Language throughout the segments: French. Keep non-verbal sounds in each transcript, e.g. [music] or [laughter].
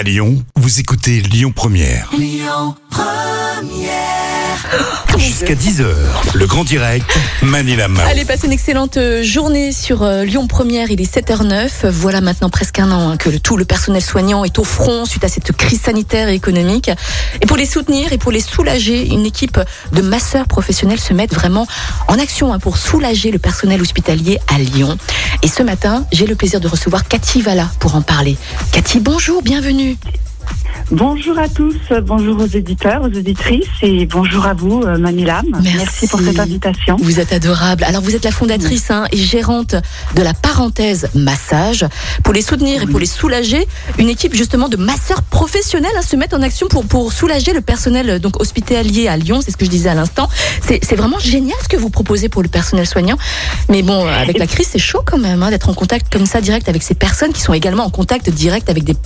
À Lyon, vous écoutez Lyon Première. Jusqu'à 10h, le grand direct, Manila Mao. Allez, passez une excellente euh, journée sur euh, Lyon Première. Il est 7h09. Voilà maintenant presque un an hein, que le- tout le personnel soignant est au front suite à cette crise sanitaire et économique. Et pour les soutenir et pour les soulager, une équipe de masseurs professionnels se met vraiment en action hein, pour soulager le personnel hospitalier à Lyon. Et ce matin, j'ai le plaisir de recevoir Cathy Valla pour en parler. Cathy, bonjour, bienvenue. Bonjour à tous, bonjour aux éditeurs, aux auditrices et bonjour à vous, euh, Manilam. Merci. pour cette invitation. Vous êtes adorable. Alors vous êtes la fondatrice hein, et gérante de la parenthèse massage. Pour les soutenir et pour les soulager, une équipe justement de masseurs professionnels hein, se met en action pour, pour soulager le personnel donc hospitalier à Lyon. C'est ce que je disais à l'instant. C'est c'est vraiment génial ce que vous proposez pour le personnel soignant. Mais bon, euh, avec la crise, c'est chaud quand même hein, d'être en contact comme ça direct avec ces personnes qui sont également en contact direct avec des,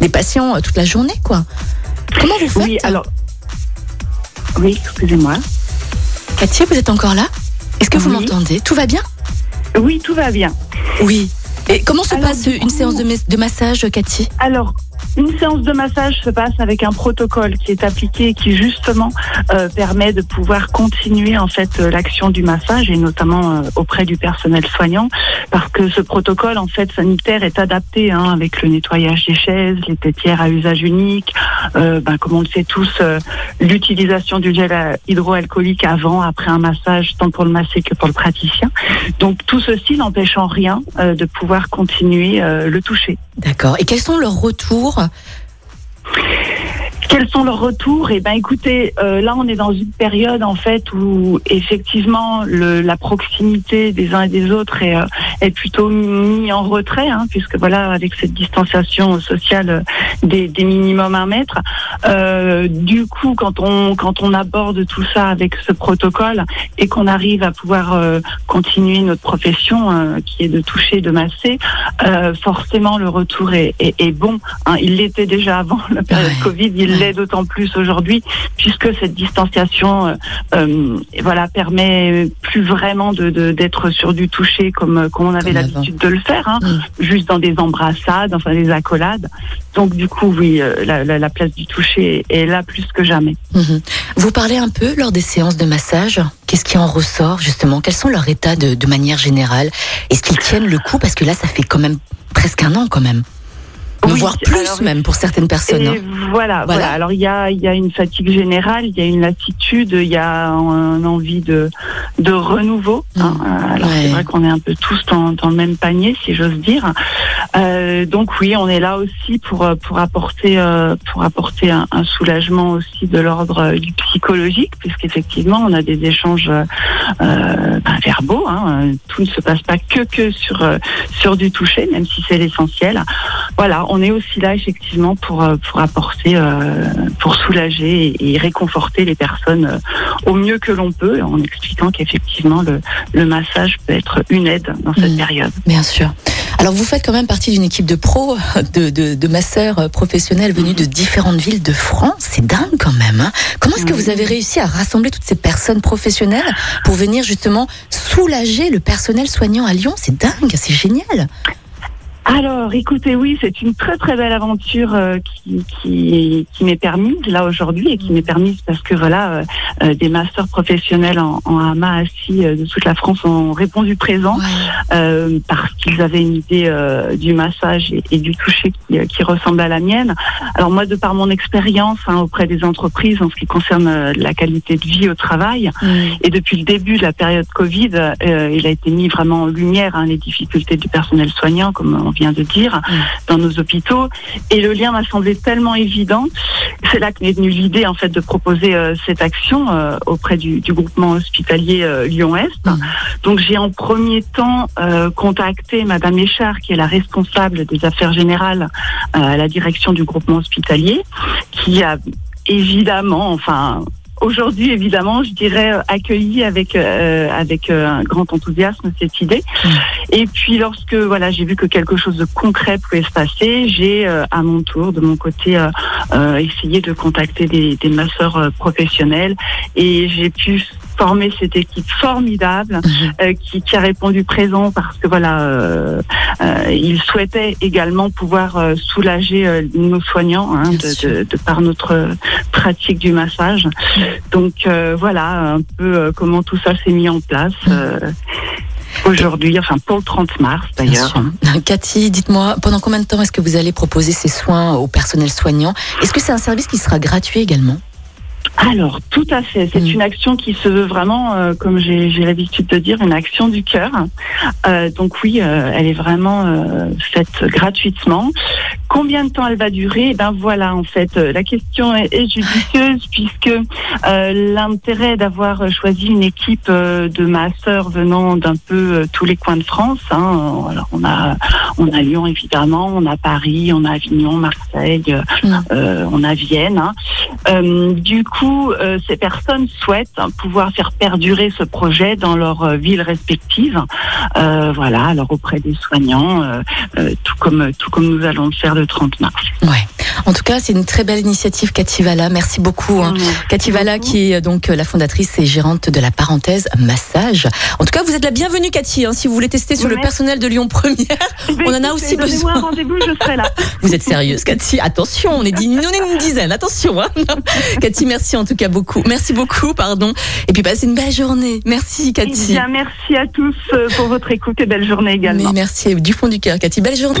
des patients euh, toute la journée, quoi. Comment vous faites Oui, alors. Oui, excusez-moi. Cathy, vous êtes encore là? Est-ce que vous m'entendez? Tout va bien? Oui, tout va bien. Oui. Et comment se Alors, passe une coup- séance de, de massage, Cathy? Alors, une séance de massage se passe avec un protocole qui est appliqué et qui justement euh, permet de pouvoir continuer en fait euh, l'action du massage et notamment euh, auprès du personnel soignant parce que ce protocole en fait sanitaire est adapté hein, avec le nettoyage des chaises, les tétières à usage unique, euh, ben, comme on le sait tous, euh, l'utilisation du gel à- hydroalcoolique avant, après un massage, tant pour le massé que pour le praticien. Donc tout ceci n'empêche en rien euh, de pouvoir continuer euh, le toucher. D'accord. Et quels sont leurs retours c'est! Quels sont leurs retours? Eh ben, écoutez, euh, là, on est dans une période en fait où effectivement le, la proximité des uns et des autres est, euh, est plutôt mis en retrait, hein, puisque voilà, avec cette distanciation sociale euh, des, des minimums un mètre. Euh, du coup, quand on quand on aborde tout ça avec ce protocole et qu'on arrive à pouvoir euh, continuer notre profession, euh, qui est de toucher, de masser, euh, forcément le retour est, est, est bon. hein. Il l'était déjà avant [laughs] la période Ouais. Covid, il. L'est d'autant plus aujourd'hui, puisque cette distanciation, euh, euh, voilà, permet plus vraiment de de- d'être sur du toucher comme comme on avait Comme avant. l'habitude de le faire, hein, Mm. juste dans des embrassades, enfin des accolades. Donc du coup, oui, euh, la, la, la place du toucher est là plus que jamais. Mhm. Vous parlez un peu lors des séances de massage Qu'est-ce qui en ressort justement? Quels sont leurs états de, de manière générale? Est-ce qu'ils tiennent le coup? Parce que là, ça fait quand même presque un an quand même. Oui, Voire plus alors, même pour certaines personnes. Hein. voilà, voilà, Alors il y a, il y a une fatigue générale, il y a une lassitude, il y a un envie de, de renouveau. hein. Mm. Alors Ouais. c'est vrai qu'on est un peu tous dans, dans le même panier, si j'ose dire. Euh, donc oui, on est là aussi pour euh, pour apporter euh, pour apporter un, un soulagement aussi de l'ordre euh, du psychologique, puisqu'effectivement on a des échanges euh, ben, verbaux. Hein. Tout ne se passe pas que que sur sur du toucher, même si c'est l'essentiel. Voilà, on est aussi là effectivement pour pour apporter, euh, pour soulager et, et réconforter les personnes au mieux que l'on peut, en expliquant qu'effectivement le, le massage peut être une aide dans cette Mm. période. Bien sûr. Alors vous faites quand même partie d'une équipe de pros, de, de, de masseurs professionnels venus de différentes villes de France. C'est dingue quand même. hein. Comment est-ce que vous avez réussi à rassembler toutes ces personnes professionnelles pour venir justement soulager le personnel soignant à Lyon? C'est dingue, c'est génial. Alors, écoutez, oui, c'est une très très belle aventure euh, qui, qui, qui m'est permise là aujourd'hui et qui m'est permise parce que voilà, euh, euh, des masters professionnels en, en AMA assis euh, de toute la France ont répondu présent. euh, parce qu'ils avaient une idée euh, du massage et, et du toucher qui, qui ressemble à la mienne. Alors moi, de par mon expérience hein, auprès des entreprises en ce qui concerne la qualité de vie au travail, Mm. et depuis le début de la période Covid, euh, il a été mis vraiment en lumière hein, les difficultés du personnel soignant, comme on de dire, dans nos hôpitaux. Et le lien m'a semblé tellement évident. C'est là que m'est venue l'idée en fait de proposer euh, cette action euh, auprès du, groupement hospitalier euh, Lyon-Est. Donc j'ai en premier temps contacté Madame Échard, qui est la responsable des affaires générales à la direction du groupement hospitalier, qui a évidemment, enfin aujourd'hui évidemment, je dirais euh, accueilli avec euh, avec euh, un grand enthousiasme cette idée. Mm. Et puis lorsque voilà, j'ai vu que quelque chose de concret pouvait se passer, j'ai euh, à mon tour de mon côté euh, euh, essayé de contacter des, des masseurs euh, professionnels et j'ai pu former cette équipe formidable Mhm. qui, qui a répondu présent parce que voilà, euh, euh, il souhaitait également pouvoir euh, soulager euh, nos soignants hein, de, sûr. de- de par notre pratique du massage. Donc euh, voilà un peu euh, comment tout ça s'est mis en place. euh, Aujourd'hui, enfin pour le 30 mars d'ailleurs. Cathy, dites-moi, pendant combien de temps est-ce que vous allez proposer ces soins au personnel soignant Est-ce que c'est un service qui sera gratuit également? Alors, tout à fait. C'est Mm. une action qui se veut vraiment, euh, comme j'ai j'ai l'habitude de dire, une action du cœur. Euh, donc oui, euh, elle est vraiment euh, faite gratuitement. Combien de temps elle va durer Eh Ben voilà, en fait, euh, la question est, est judicieuse [laughs] puisque euh, l'intérêt d'avoir choisi une équipe euh, de masseurs venant d'un peu euh, tous les coins de France. Hein, alors on a, on a Lyon évidemment, on a Paris, on a Avignon, Marseille, euh, Mm. euh, on a Vienne. hein. Euh, du coup, euh, ces personnes souhaitent pouvoir faire perdurer ce projet dans leur euh, ville respective. Euh, voilà, alors auprès des soignants, euh, euh, tout comme tout comme nous allons le faire le 30 mars. Ouais. En tout cas, c'est une très belle initiative, Cathy Valla. Merci beaucoup. hein. Merci Cathy Valla, beaucoup. qui est donc la fondatrice et gérante de la parenthèse massage. En tout cas, vous êtes la bienvenue, Cathy. hein, si vous voulez tester sur le personnel de Lyon Première, [laughs] Eh ben, on en a aussi besoin. rendez-vous, je serai là. [laughs] vous êtes sérieuse, Cathy Attention, on est, dix, on est une dizaine. Attention. Hein [laughs] Cathy, merci en tout cas beaucoup. Merci beaucoup, pardon. Et puis passez une belle journée. Merci, Eh Cathy. bien, merci à tous euh, pour votre écoute et belle journée également. Mais merci du fond du cœur, Cathy. Belle journée.